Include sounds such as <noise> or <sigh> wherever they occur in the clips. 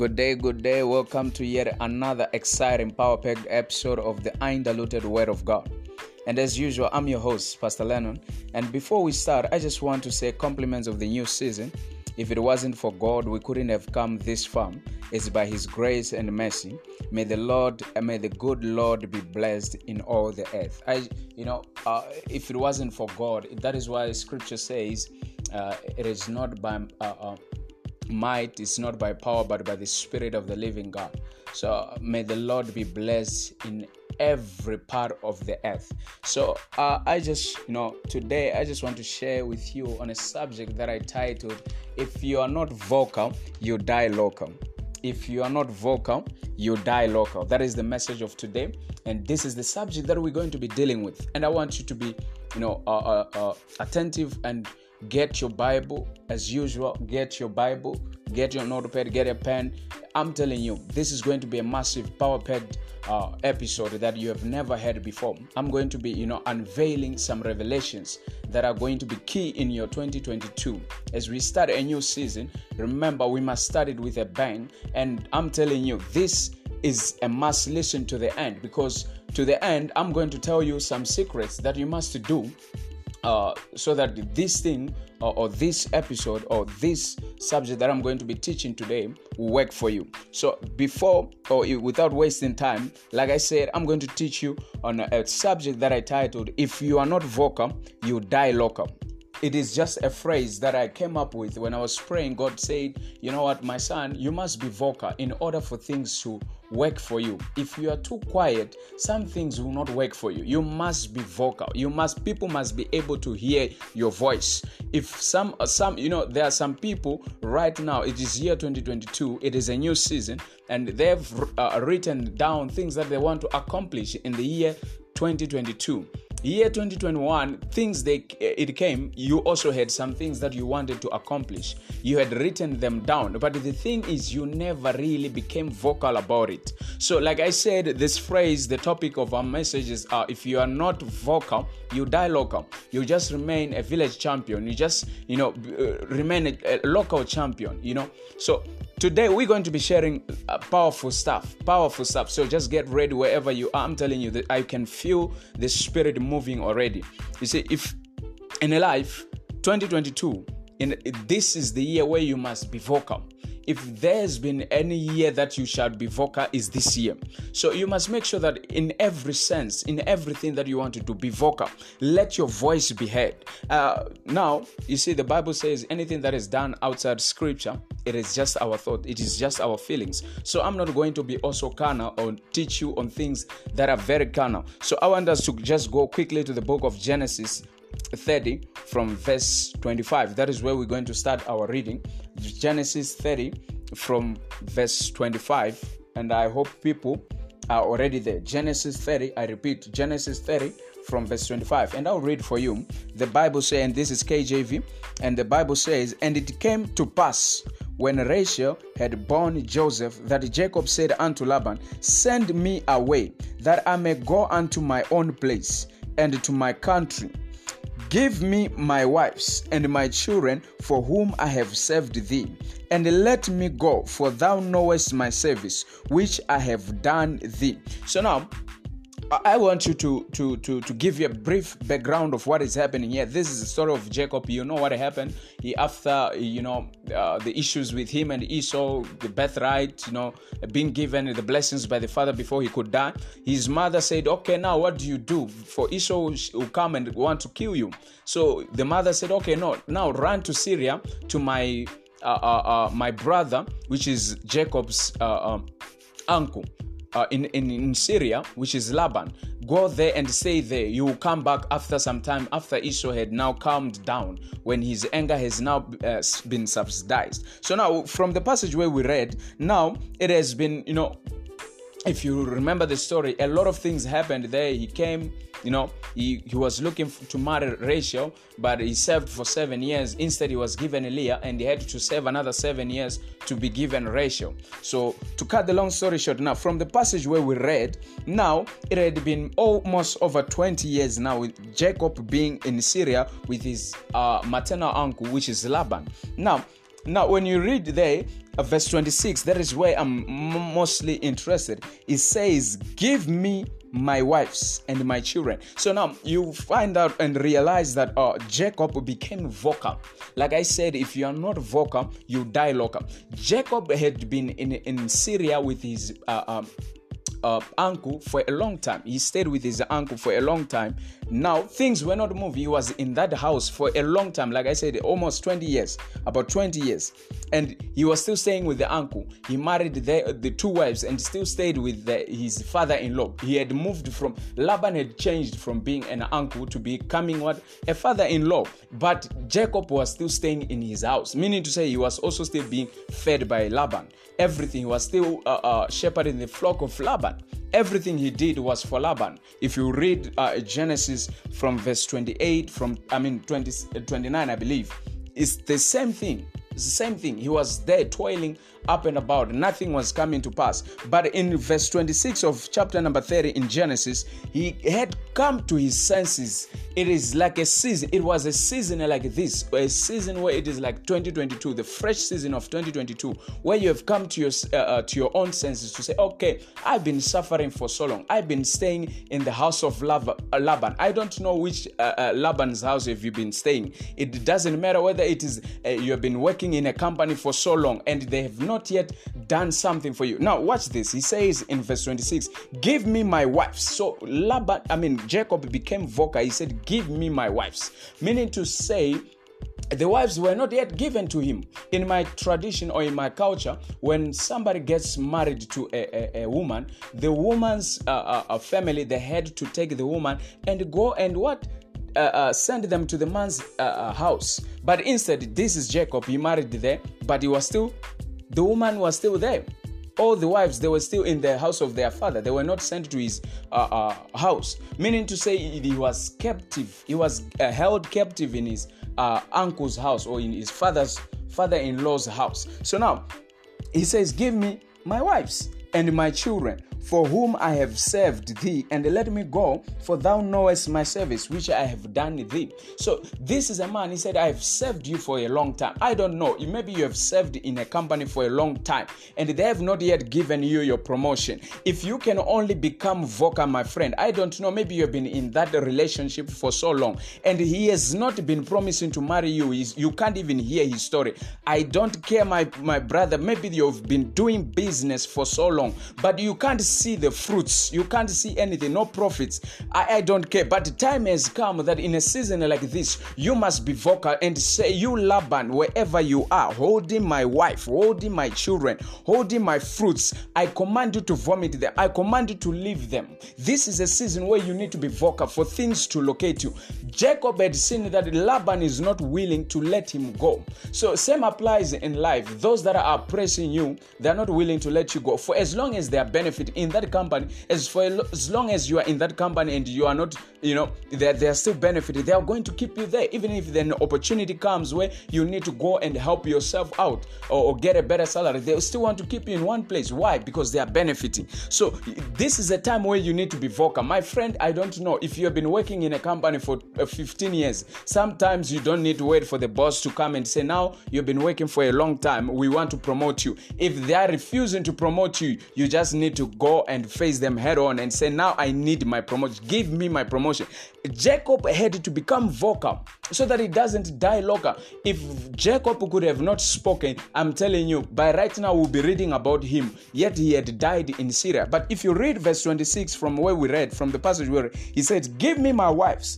Good day, good day. Welcome to yet another exciting power packed episode of the Undiluted Word of God. And as usual, I'm your host, Pastor Lennon. And before we start, I just want to say compliments of the new season. If it wasn't for God, we couldn't have come this far. It's by His grace and mercy. May the Lord, may the good Lord be blessed in all the earth. I, you know, uh, if it wasn't for God, that is why Scripture says, uh, "It is not by uh, uh might is not by power but by the spirit of the living god. So may the lord be blessed in every part of the earth. So uh, i just you know today i just want to share with you on a subject that i titled if you are not vocal you die local. If you are not vocal you die local. That is the message of today. And this is the subject that we're going to be dealing with. And i want you to be you know uh, uh, uh attentive and get your Bible as usual. Get your Bible, get your notepad, get a pen. I'm telling you, this is going to be a massive power packed uh, episode that you have never heard before. I'm going to be, you know, unveiling some revelations that are going to be key in your 2022. As we start a new season, remember we must start it with a bang. And I'm telling you, this is a must listen to the end because to the end, I'm going to tell you some secrets that you must do uh, so that this thing or, or, this episode or this subject that I'm going to be teaching today will work for you. So, before or without wasting time, like I said, I'm going to teach you on a, a subject that I titled If You Are Not Vocal, You Die Local it is just a phrase that I came up with when I was praying. God said, You know what, my son, you must be vocal in order for things to work for you. If you are too quiet, some things will not work for you. You must be vocal. You must people must be able to hear your voice. If some some you know there are some people right now it is year 2022, it is a new season and they've uh, written down things that they want to accomplish in the year 2022 year 2021 things they it came you also had some things that you wanted to accomplish. You had written them down but the thing is you never really became vocal about it. So like i said this phrase the topic of our messages uh, if you are not vocal you die local. You just remain a village champion. You just you know uh, remain a, a local champion you know? So Today we're going to be sharing uh, powerful stuff, powerful stuff. So just get ready wherever you are. I'm telling you that I can feel the spirit moving already. You see, if in a life, 2022, in this is the year where you must be vocal. If there's been any year that you shall be vocal is this year. So you must make sure that in every sense in everything that you want to do be vocal. Let your voice be heard. Uh, now you see the bible says anything that is done outside scripture it is just our thought it is just our feelings. So i'm not going to be also carnal or teach you on things that are very carnal. So i want us to just go quickly to the book of genesis 30 from verse 25. That is where we're going to start our reading. Genesis 30 from verse 25. And I hope people are already there. Genesis 30, I repeat, Genesis 30 from verse 25. And I'll read for you. The Bible says, and this is KJV, and the Bible says, And it came to pass when Rachel had borne Joseph that Jacob said unto Laban, Send me away, that I may go unto my own place and to my country Give me my wives and my children for whom I have served thee, and let me go, for thou knowest my service which I have done thee. So now I want you to, to, to, to give you a brief background of what is happening here. This is the story of Jacob. You know what happened. He, after, you know, uh, the issues with him and Esau, the birthright, you know, being given the blessings by the father before he could die. His mother said, okay, now what do you do? For Esau will come and want to kill you. So the mother said, okay, no, now run to Syria to my, uh, uh, uh my brother, which is Jacob's uh, um, uncle uh, in, in, in Syria, which is Laban. Go there and stay there. You will come back after some time, after Esau had now calmed down, when his anger has now uh, been subsidized. So now, from the passage where we read, now it has been, you know, if you remember the story, a lot of things happened there. He came, you know, he, he was looking to marry Rachel, but he served for seven years. Instead, he was given Leah, and he had to serve another seven years to be given Rachel. So, to cut the long story short, now from the passage where we read, now it had been almost over 20 years now with Jacob being in Syria with his uh, maternal uncle, which is Laban. Now, Now, when you read there, uh, verse 26, that is where I'm mostly interested. It says, Give me my wives and my children. So now you find out and realize that uh, Jacob became vocal. Like I said, if you are not vocal, you die local. Jacob had been in, in Syria with his uh, um, uh, uncle for a long time. He stayed with his uncle for a long time. Now things were not moving. He was in that house for a long time. Like I said, almost 20 years, about 20 years, and he was still staying with the uncle. He married the, the two wives and still stayed with the, his father-in-law. He had moved from Laban had changed from being an uncle to becoming what a father-in-law. But Jacob was still staying in his house, meaning to say he was also still being fed by Laban. Everything he was still uh, uh, shepherding the flock of Laban. Everything he did was for Laban. If you read uh, Genesis from verse 28, from I mean 20, 29, I believe, it's the same thing. It's the same thing. He was there toiling up and about. Nothing was coming to pass. But in verse 26 of chapter number 30 in Genesis, he had come to his senses. It is like a season. It was a season like this, a season where it is like 2022, the fresh season of 2022, where you have come to your uh, uh, to your own senses to say, okay, I've been suffering for so long. I've been staying in the house of uh, Laban. I don't know which uh, uh, Laban's house have you been staying. It doesn't matter whether it is uh, you have been working in a company for so long and they have not yet done something for you. Now, watch this. He says in verse 26, Give me my wife." So Laban, I mean, Jacob became vocal. He said, Give me my wives. Meaning to say, the wives were not yet given to him. In my tradition or in my culture, when somebody gets married to a, a, a woman, the woman's uh, uh, uh family, they had to take the woman and go and what? Uh, uh, send them to the man's house. But instead, this is Jacob. He married there, but he was still the woman was still there all the wives they were still in the house of their father. They were not sent to his uh, uh, house. Meaning to say he was captive he was uh, held captive in his uh, uncle's house or in his father's father-in-law's house. So now he says give me my wives and my children for whom I have served thee, and let me go, for thou knowest my service which I have done thee. So this is a man, he said, I have served you for a long time. I don't know, maybe you have served in a company for a long time, and they have not yet given you your promotion. If you can only become vocal, my friend, I don't know, maybe you have been in that relationship for so long, and he has not been promising to marry you. He's, you can't even hear his story. I don't care, my, my brother, maybe you've been doing business for so long, but you can't see the fruits. You can't see anything, no profits. I, I don't care. But the time has come that in a season like this, you must be vocal and say, You Laban, wherever you are, holding my wife, holding my children, holding my fruits, I command you to vomit them. I command you to leave them. This is a season where you need to be vocal for things to locate you. Jacob had seen that Laban is not willing to let him go. So, same applies in life. Those that are oppressing you, they're not willing to let you go. For as long as they are benefit in that company, as for as long as you are in that company and you are not, you know, they they are still benefiting, they are going to keep you there. Even if then opportunity comes where you need to go and help yourself out or, or get a better salary, they still want to keep you in one place. Why? Because they are benefiting. So this is a time where you need to be vocal. My friend, I don't know if you have been working in a company for uh, 15 years. Sometimes you don't need to wait for the boss to come and say, now you've been working for a long time. We want to promote you. If they are refusing to promote you, you just need to go and face them head on and say, Now I need my promotion. Give me my promotion. Jacob had to become vocal so that he doesn't die local. If Jacob could have not spoken, I'm telling you, by right now we'll be reading about him. Yet he had died in Syria. But if you read verse 26 from where we read, from the passage where he said, Give me my wives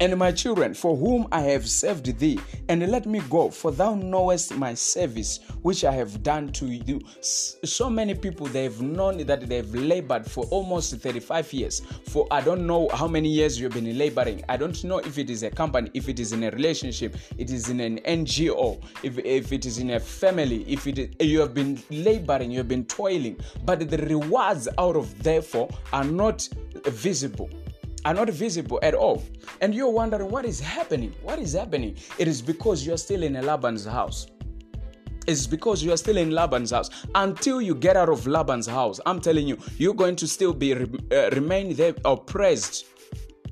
and my children, for whom I have served thee, and let me go, for thou knowest my service which I have done to you. So many people they have known that they have labored for almost 35 years. For I don't know how many years you've been laboring. I don't know if it is a company, if it is in a relationship, it is in an NGO, if, if it is in a family, if it is, you have been laboring, you have been toiling, but the rewards out of therefore are not visible are not visible at all. And you're wondering what is happening? What is happening? It is because you're still in Laban's house. It's because you are still in Laban's house. Until you get out of Laban's house, I'm telling you, you're going to still be uh, remain there oppressed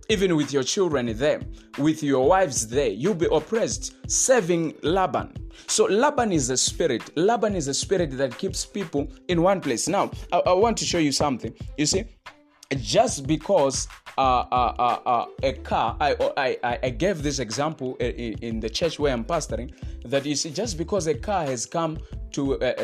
even with your children there, with your wives there, you'll be oppressed, serving Laban. So Laban is a spirit. Laban is a spirit that keeps people in one place. Now, I, I want to show you something. You see, just because uh, uh, uh, uh a car, I, I, I gave this example in, in the church where I'm pastoring, that see, just because a car has come to a,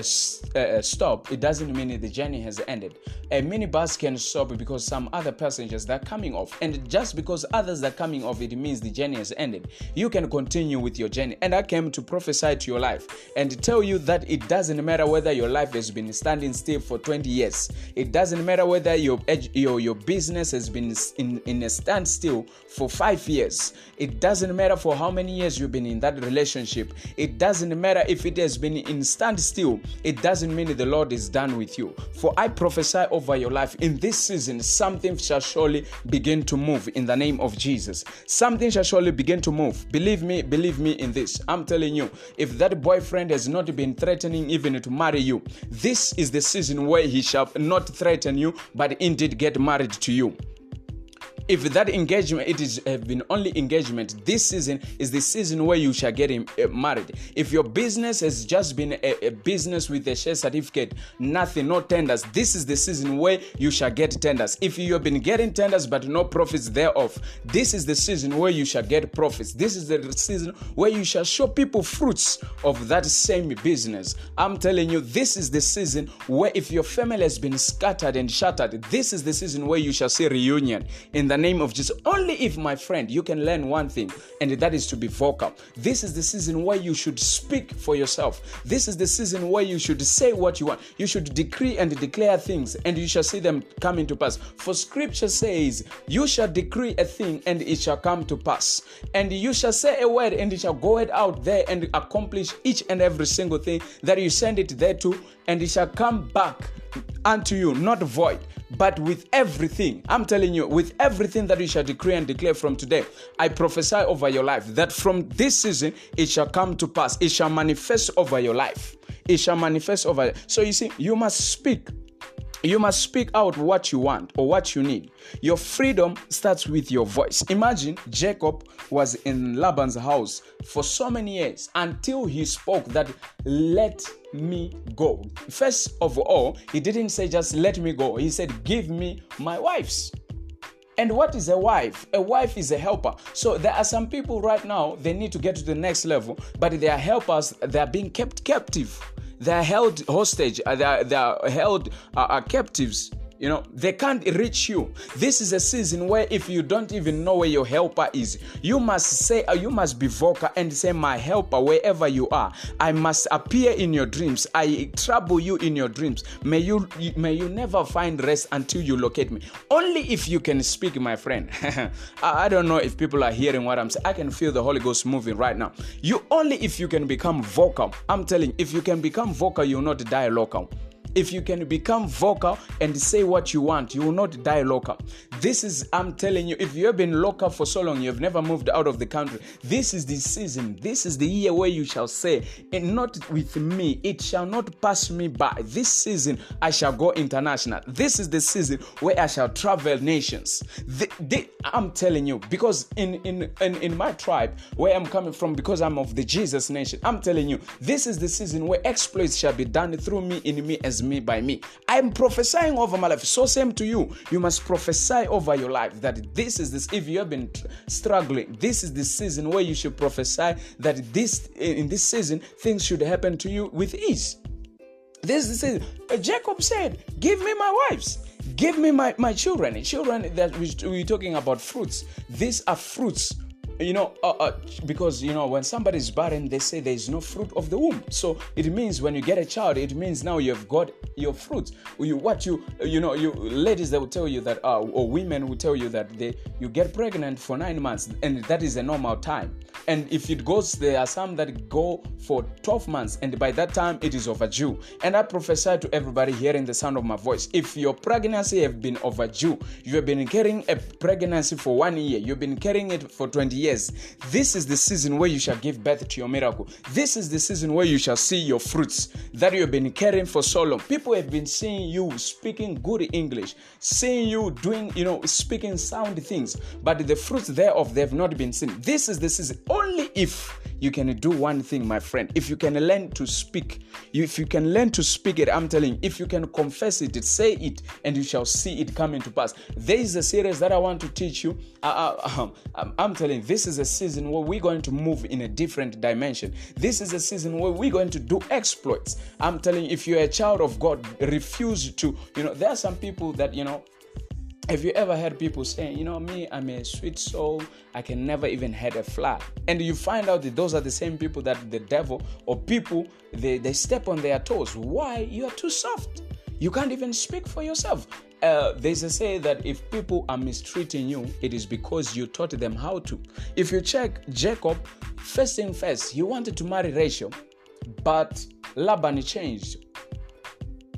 a, a, stop, it doesn't mean the journey has ended. A minibus can stop because some other passengers are coming off, and just because others are coming off, it means the journey has ended. You can continue with your journey. And I came to prophesy to your life and tell you that it doesn't matter whether your life has been standing still for 20 years. It doesn't matter whether your your, your business has been in, in a standstill for five years. It doesn't matter for how many years you've been in that relationship. It doesn't matter if it has been in still, it doesn't mean the Lord is done with you. For I prophesy over your life in this season, something shall surely begin to move in the name of Jesus. Something shall surely begin to move. Believe me, believe me in this. I'm telling you, if that boyfriend has not been threatening even to marry you, this is the season where he shall not threaten you, but indeed get married to you if that engagement it is have been only engagement this season is the season where you shall get uh, married. If your business has just been a, a, business with a share certificate nothing no tenders this is the season where you shall get tenders. If you have been getting tenders but no profits thereof this is the season where you shall get profits. This is the season where you shall show people fruits of that same business. I'm telling you this is the season where if your family has been scattered and shattered this is the season where you shall see reunion. In the name of Jesus. Only if, my friend, you can learn one thing, and that is to be vocal. This is the season where you should speak for yourself. This is the season where you should say what you want. You should decree and declare things, and you shall see them come into pass. For scripture says, You shall decree a thing, and it shall come to pass. And you shall say a word, and it shall go out there and accomplish each and every single thing that you send it there to, and it shall come back unto you, not void but with everything, I'm telling you, with everything that you shall decree and declare from today, I prophesy over your life that from this season it shall come to pass. It shall manifest over your life. It shall manifest over. So you see, you must speak you must speak out what you want or what you need. Your freedom starts with your voice. Imagine Jacob was in Laban's house for so many years until he spoke that, let me go. First of all, he didn't say just let me go, he said, give me my wives. And what is a wife? A wife is a helper. So there are some people right now, they need to get to the next level, but their helpers, they are being kept captive they're held hostage, uh, they're, they're held uh, uh, captives you know, they can't reach you. This is a season where if you don't even know where your helper is, you must say, uh, you must be vocal and say, My helper, wherever you are, I must appear in your dreams. I trouble you in your dreams. May you may you never find rest until you locate me. Only if you can speak, my friend. <laughs> I don't know if people are hearing what I'm saying. I can feel the Holy Ghost moving right now. You only if you can become vocal. I'm telling if you can become vocal, you will not die local. If you can become vocal and say what you want, you will not die local. This is, I'm telling you, if you have been local for so long, you've never moved out of the country, this is the season, this is the year where you shall say, and not with me, it shall not pass me by. This season, I shall go international. This is the season where I shall travel nations. The, the, I'm telling you, because in, in, in, in my tribe, where I'm coming from, because I'm of the Jesus nation, I'm telling you, this is the season where exploits shall be done through me, in me, as me by me. I'm prophesying over my life. So same to you. You must prophesy over your life that this is this. If you have been struggling, this is the season where you should prophesy that this in this season things should happen to you with ease. This is. Uh, Jacob said, "Give me my wives." Give me my, my children. Children that we, we're talking about fruits. These are fruits you know, uh, uh, because you know, when somebody is barren, they say there is no fruit of the womb. So it means when you get a child, it means now you have got your fruit. You what you you know, you ladies that will tell you that, uh, or women will tell you that they you get pregnant for nine months, and that is a normal time. And if it goes, there are some that go for 12 months, and by that time it is overdue. And I prophesy to everybody hearing the sound of my voice: if your pregnancy have been overdue, you have been carrying a pregnancy for one year, you've been carrying it for 20 years This is the season where you shall give birth to your miracle. This is the season where you shall see your fruits that you have been carrying for so long. People have been seeing you speaking good English, seeing you doing, you know, speaking sound things, but the fruits thereof they have not been seen. This is the season. only if you can do one thing, my friend. If you can learn to speak, if you can learn to speak it, I'm telling you, if you can confess it, say it, and you shall see it come into pass. There is a series that I want to teach you. Uh, uh, um, I'm telling you, this is a season where we're going to move in a different dimension. This is a season where we're going to do exploits. I'm telling you, if you're a child of God, refuse to, you know, there are some people that, you know, have you ever heard people saying, you know, me, I'm a sweet soul, I can never even hurt a fly? And you find out that those are the same people that the devil or people they, they step on their toes. Why? You are too soft. You can't even speak for yourself. Uh, there's a say that if people are mistreating you, it is because you taught them how to. If you check Jacob, first thing first, he wanted to marry Rachel, but Laban changed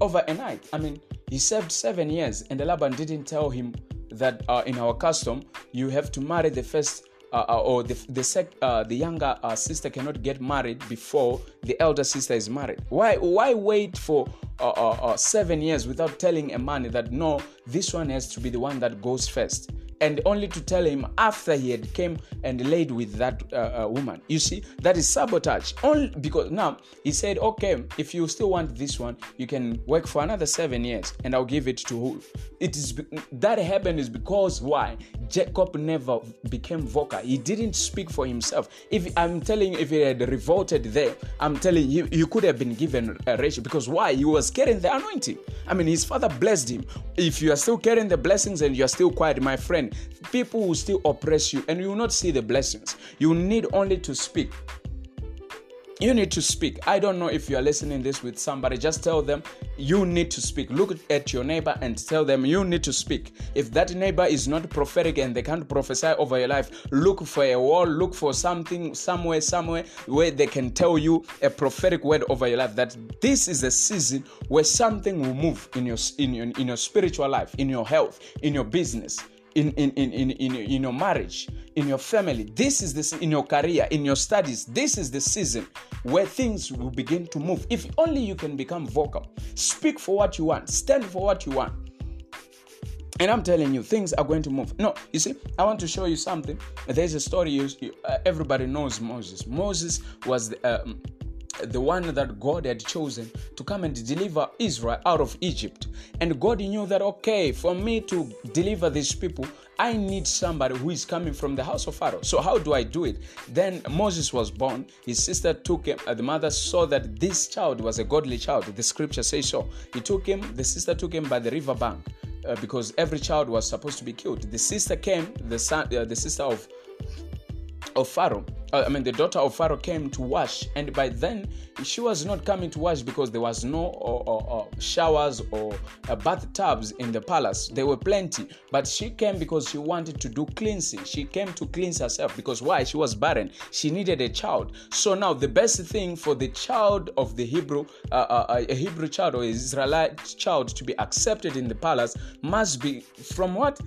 over a night. I mean, he served seven years, and Laban didn't tell him that uh, in our custom you have to marry the first uh, uh, or the the, sec, uh, the younger uh, sister cannot get married before the elder sister is married. Why why wait for uh, seven years without telling a man that no, this one has to be the one that goes first? and only to tell him after he had came and laid with that uh, uh, woman you see that is sabotage only because now he said okay if you still want this one you can work for another seven years and i'll give it to who it is that happened is because why jacob never became vocal. He didn't speak for himself. If i'm telling you if he had revolted there i'm telling you you could have been given a Rachel because why? He was carrying the anointing. I mean his father blessed him. If you are still carrying the blessings and you are still quiet my friend people will still oppress you and you will not see the blessings. You need only to speak. You need to speak. I don't know if you are listening this with somebody. Just tell them you need to speak. Look at your neighbor and tell them you need to speak. If that neighbor is not prophetic and they can't prophesy over your life, look for a wall, look for something somewhere, somewhere where they can tell you a prophetic word over your life. That this is a season where something will move in your in your, in your spiritual life, in your health, in your business in, in, in, in, in, in your marriage, in your family. This is this in your career, in your studies. This is the season where things will begin to move. If only you can become vocal, speak for what you want, stand for what you want. And I'm telling you, things are going to move. No, you see, I want to show you something. There's a story you, uh, everybody knows Moses. Moses was the, um, the one that God had chosen to come and deliver Israel out of Egypt. And God knew that, okay, for me to deliver these people, I need somebody who is coming from the house of Pharaoh. So, how do I do it? Then Moses was born. His sister took him, uh, the mother saw that this child was a godly child. The scripture says so. He took him, the sister took him by the river bank. Uh, because every child was supposed to be killed. The sister came, the son, uh, the sister of of Pharaoh, uh, I mean, the daughter of Pharaoh came to wash, and by then she was not coming to wash because there was no showers or uh, bathtubs in the palace. There were plenty, but she came because she wanted to do cleansing. She came to cleanse herself because why? She was barren. She needed a child. So now the best thing for the child of the Hebrew, uh, uh, uh a Hebrew child or Israelite child to be accepted in the palace must be from what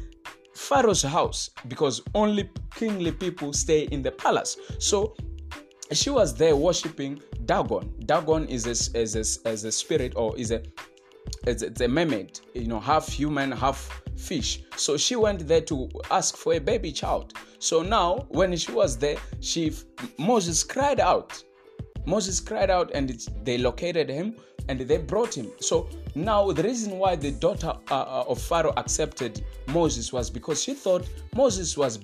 Pharaoh's house because only kingly people stay in the palace. So she was there worshiping Dagon. Dagon is a, is a, is a spirit or is a it's, a mermaid, you know, half human, half fish. So she went there to ask for a baby child. So now, when she was there, she Moses cried out. Moses cried out, and they located him and they brought him. So now the reason why the daughter uh, uh, of Pharaoh accepted Moses was because she thought Moses was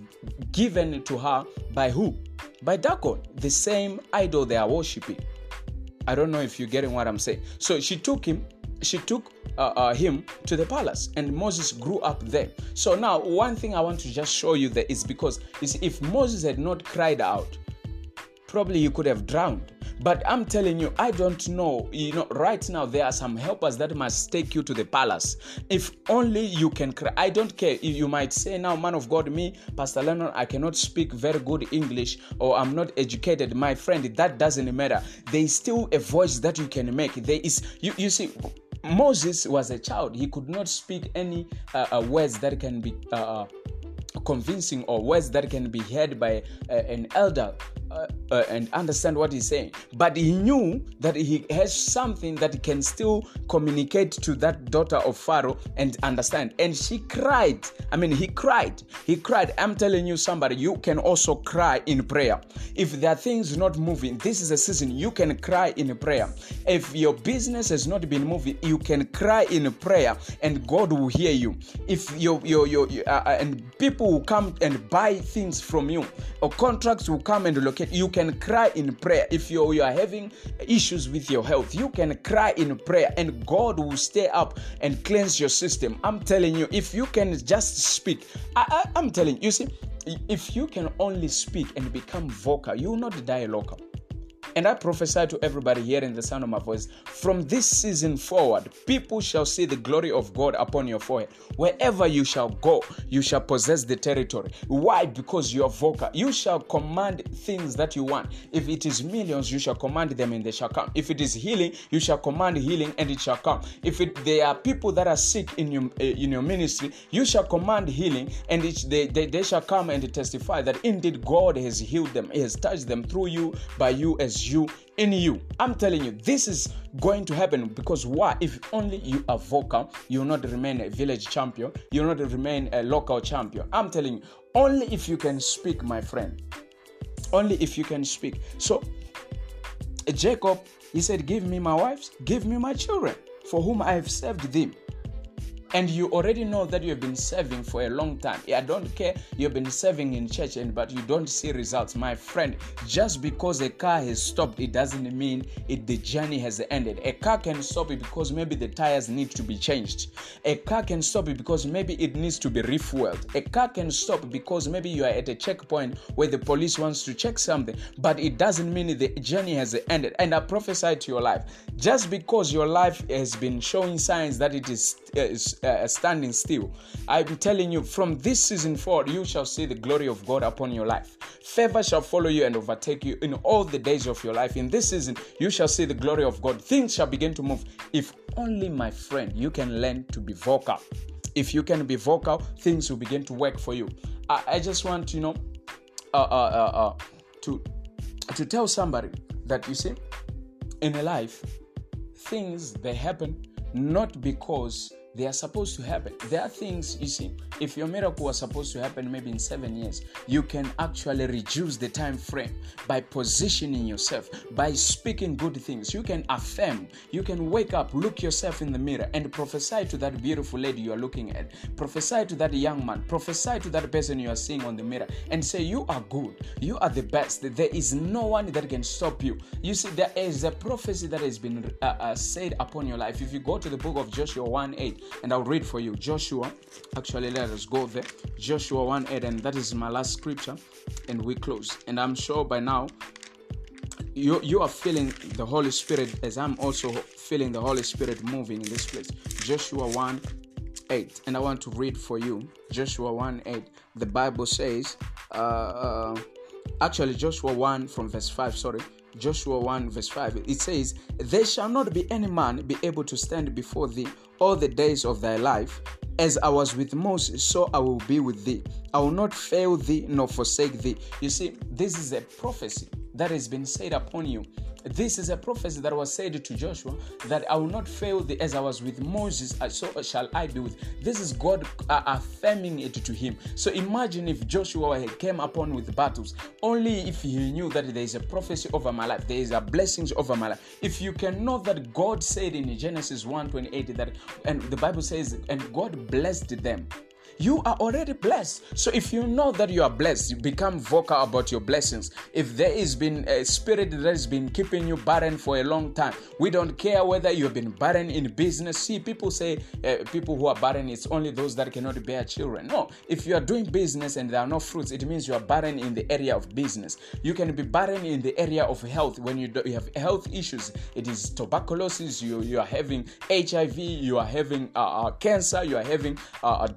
given to her by who? By Dagon, the same idol they are worshiping. I don't know if you're getting what I'm saying. So she took him she took uh, uh, him to the palace and moses grew up there so now one thing i want to just show you there is because is if moses had not cried out probably you could have drowned but I'm telling you, I don't know. You know, right now there are some helpers that must take you to the palace. If only you can cry. I don't care. If you might say now, man of God, me, Pastor Lennon, I cannot speak very good English or I'm not educated. My friend, that doesn't matter. There is still a voice that you can make. There is you, you see Moses was a child. He could not speak any uh, uh, words that can be uh, uh convincing or words that can be heard by uh, an elder uh, uh, and understand what he's saying. But he knew that he has something that he can still communicate to that daughter of Pharaoh and understand. And she cried. I mean, he cried. He cried. I'm telling you, somebody, you can also cry in prayer. If there are things not moving, this is a season you can cry in prayer. If your business has not been moving, you can cry in prayer, and God will hear you. If your your your uh, uh, and people will come and buy things from you, or contracts will come and locate, you can cry in prayer. If you you are having issues with your health, you can cry in prayer, and God will stay up and cleanse your system. I'm telling you, if you can just speak, I, I, I'm telling you see, if you can only speak and become vocal, you will not die local. And I prophesy to everybody hearing the sound of my voice from this season forward, people shall see the glory of God upon your forehead. Wherever you shall go, you shall possess the territory. Why? Because you are vocal. You shall command things that you want. If it is millions, you shall command them and they shall come. If it is healing, you shall command healing and it shall come. If it, there are people that are sick in your, uh, in your ministry, you shall command healing and it, they, they, they shall come and testify that indeed God has healed them, He has touched them through you, by you as you in you. I'm telling you, this is going to happen because why? If only you are vocal, you'll not remain a village champion, you'll not remain a local champion. I'm telling you, only if you can speak, my friend. Only if you can speak. So, Jacob, he said, Give me my wives, give me my children, for whom I have served them and you already know that you have been serving for a long time. I don't care. You've been serving in church and but you don't see results my friend. Just because a car has stopped it doesn't mean it the journey has ended. A car can stop because maybe the tires need to be changed. A car can stop because maybe it needs to be refueled. A car can stop because maybe you are at a checkpoint where the police wants to check something but it doesn't mean the journey has ended. And i prophesy to your life. Just because your life has been showing signs that it is, uh, is uh, standing still. I'm telling you, from this season forward, you shall see the glory of God upon your life. Favor shall follow you and overtake you in all the days of your life. In this season, you shall see the glory of God. Things shall begin to move. If only, my friend, you can learn to be vocal. If you can be vocal, things will begin to work for you. I, I just want, you know, uh, uh, uh, uh to to tell somebody that you see, in a life, things they happen not because they are supposed to happen. There are things, you see, if your miracle was supposed to happen maybe in seven years, you can actually reduce the time frame by positioning yourself, by speaking good things. You can affirm, you can wake up, look yourself in the mirror, and prophesy to that beautiful lady you are looking at. Prophesy to that young man, prophesy to that person you are seeing on the mirror, and say, You are good, you are the best. There is no one that can stop you. You see, there is a prophecy that has been uh, uh, said upon your life. If you go to the book of Joshua 1 8, and I'll read for you Joshua. Actually, let us go there. Joshua 1 8, and that is my last scripture, and we close. And I'm sure by now you, you are feeling the Holy Spirit as I'm also feeling the Holy Spirit moving in this place. Joshua 1 8. And I want to read for you Joshua 1 8. The Bible says, uh, uh, actually, Joshua 1 from verse 5, sorry. Joshua 1 verse 5, it says, There shall not be any man be able to stand before thee all the days of thy life. As I was with Moses, so I will be with thee. I will not fail thee nor forsake thee. You see, this is a prophecy that has been said upon you this is a prophecy that was said to Joshua that I will not fail thee as I was with Moses, so shall I be with. This is God uh, affirming it to him. So imagine if Joshua came upon with battles, only if he knew that there is a prophecy over my life, there is a blessings over my life. If you can know that God said in Genesis 1:28 that, and the Bible says, and God blessed them you are already blessed. So if you know that you are blessed, you become vocal about your blessings. If there has been a spirit that has been keeping you barren for a long time, we don't care whether you have been barren in business. See, people say uh, people who are barren, it's only those that cannot bear children. No, if you are doing business and there are no fruits, it means you are barren in the area of business. You can be barren in the area of health when you, do, you have health issues. It is tuberculosis, you, you are having HIV, you are having uh, uh, cancer, you are having uh, uh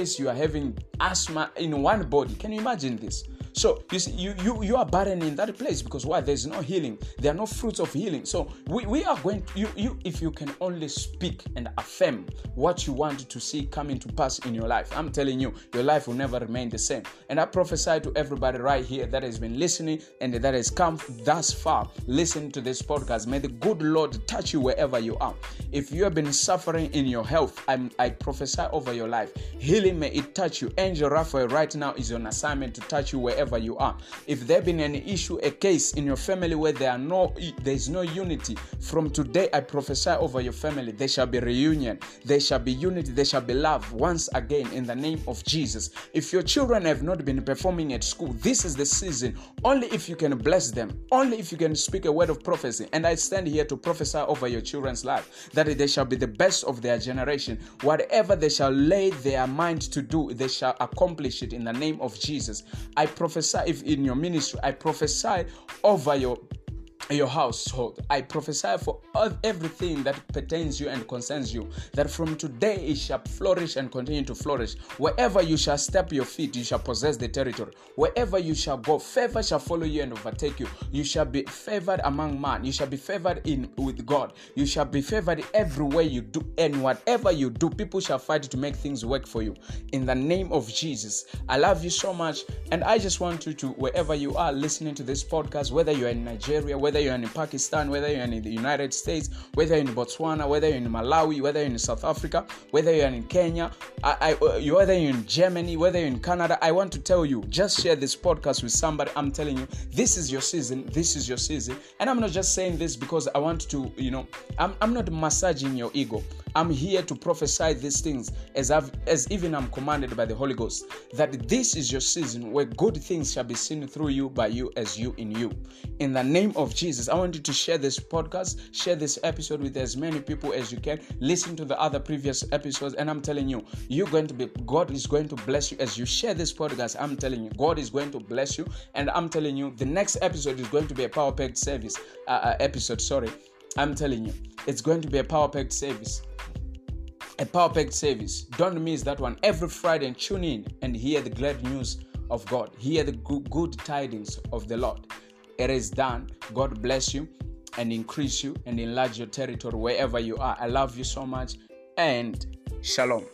diabetes you are having asthma in one body. Can you imagine this? So you see, you you you are barren in that place because why? There's no healing. There are no fruits of healing. So we, we are going to, you you if you can only speak and affirm what you want to see coming to pass in your life. I'm telling you, your life will never remain the same. And I prophesy to everybody right here that has been listening and that has come thus far, listen to this podcast. May the good Lord touch you wherever you are. If you have been suffering in your health, I'm, I prophesy over your life. Healing may it touch you. Angel Raphael right now is on assignment to touch you wherever you are. If there been an issue, a case in your family where there are no there is no unity, from today I prophesy over your family. There shall be reunion. There shall be unity. There shall be love once again in the name of Jesus. If your children have not been performing at school, this is the season. Only if you can bless them. Only if you can speak a word of prophecy. And I stand here to prophesy over your children's life that they shall be the best of their generation. Whatever they shall lay their mind to do, they shall accomplish it in the name of Jesus. I prophesy if in your ministry, I prophesy over your your household. I prophesy for everything that pertains you and concerns you, that from today it shall flourish and continue to flourish. Wherever you shall step your feet, you shall possess the territory. Wherever you shall go, favor shall follow you and overtake you. You shall be favored among man. You shall be favored in with God. You shall be favored everywhere you do, and whatever you do, people shall fight to make things work for you. In the name of Jesus, I love you so much, and I just want you to wherever you are listening to this podcast, whether you are in Nigeria, whether whether you're in Pakistan, whether you're in the United States, whether you're in Botswana, whether you're in Malawi, whether you're in South Africa, whether you're in Kenya, I, I, uh, whether you're in Germany, whether you're in Canada, I want to tell you, just share this podcast with somebody. I'm telling you, this is your season. This is your season. And I'm not just saying this because I want to, you know, I'm, I'm not massaging your ego. I'm here to prophesy these things as I've, as even I'm commanded by the Holy Ghost that this is your season where good things shall be seen through you by you as you in you. In the name of Jesus, I want you to share this podcast, share this episode with as many people as you can. Listen to the other previous episodes, and I'm telling you, you're going to be God is going to bless you as you share this podcast. I'm telling you, God is going to bless you, and I'm telling you, the next episode is going to be a power packed service uh, uh, episode. Sorry, I'm telling you, it's going to be a power packed service a packed service. Don't miss that one every Friday and tune in and hear the glad news of God. Hear the good tidings of the Lord. It is done. God bless you and increase you and enlarge your territory wherever you are. I love you so much and shalom.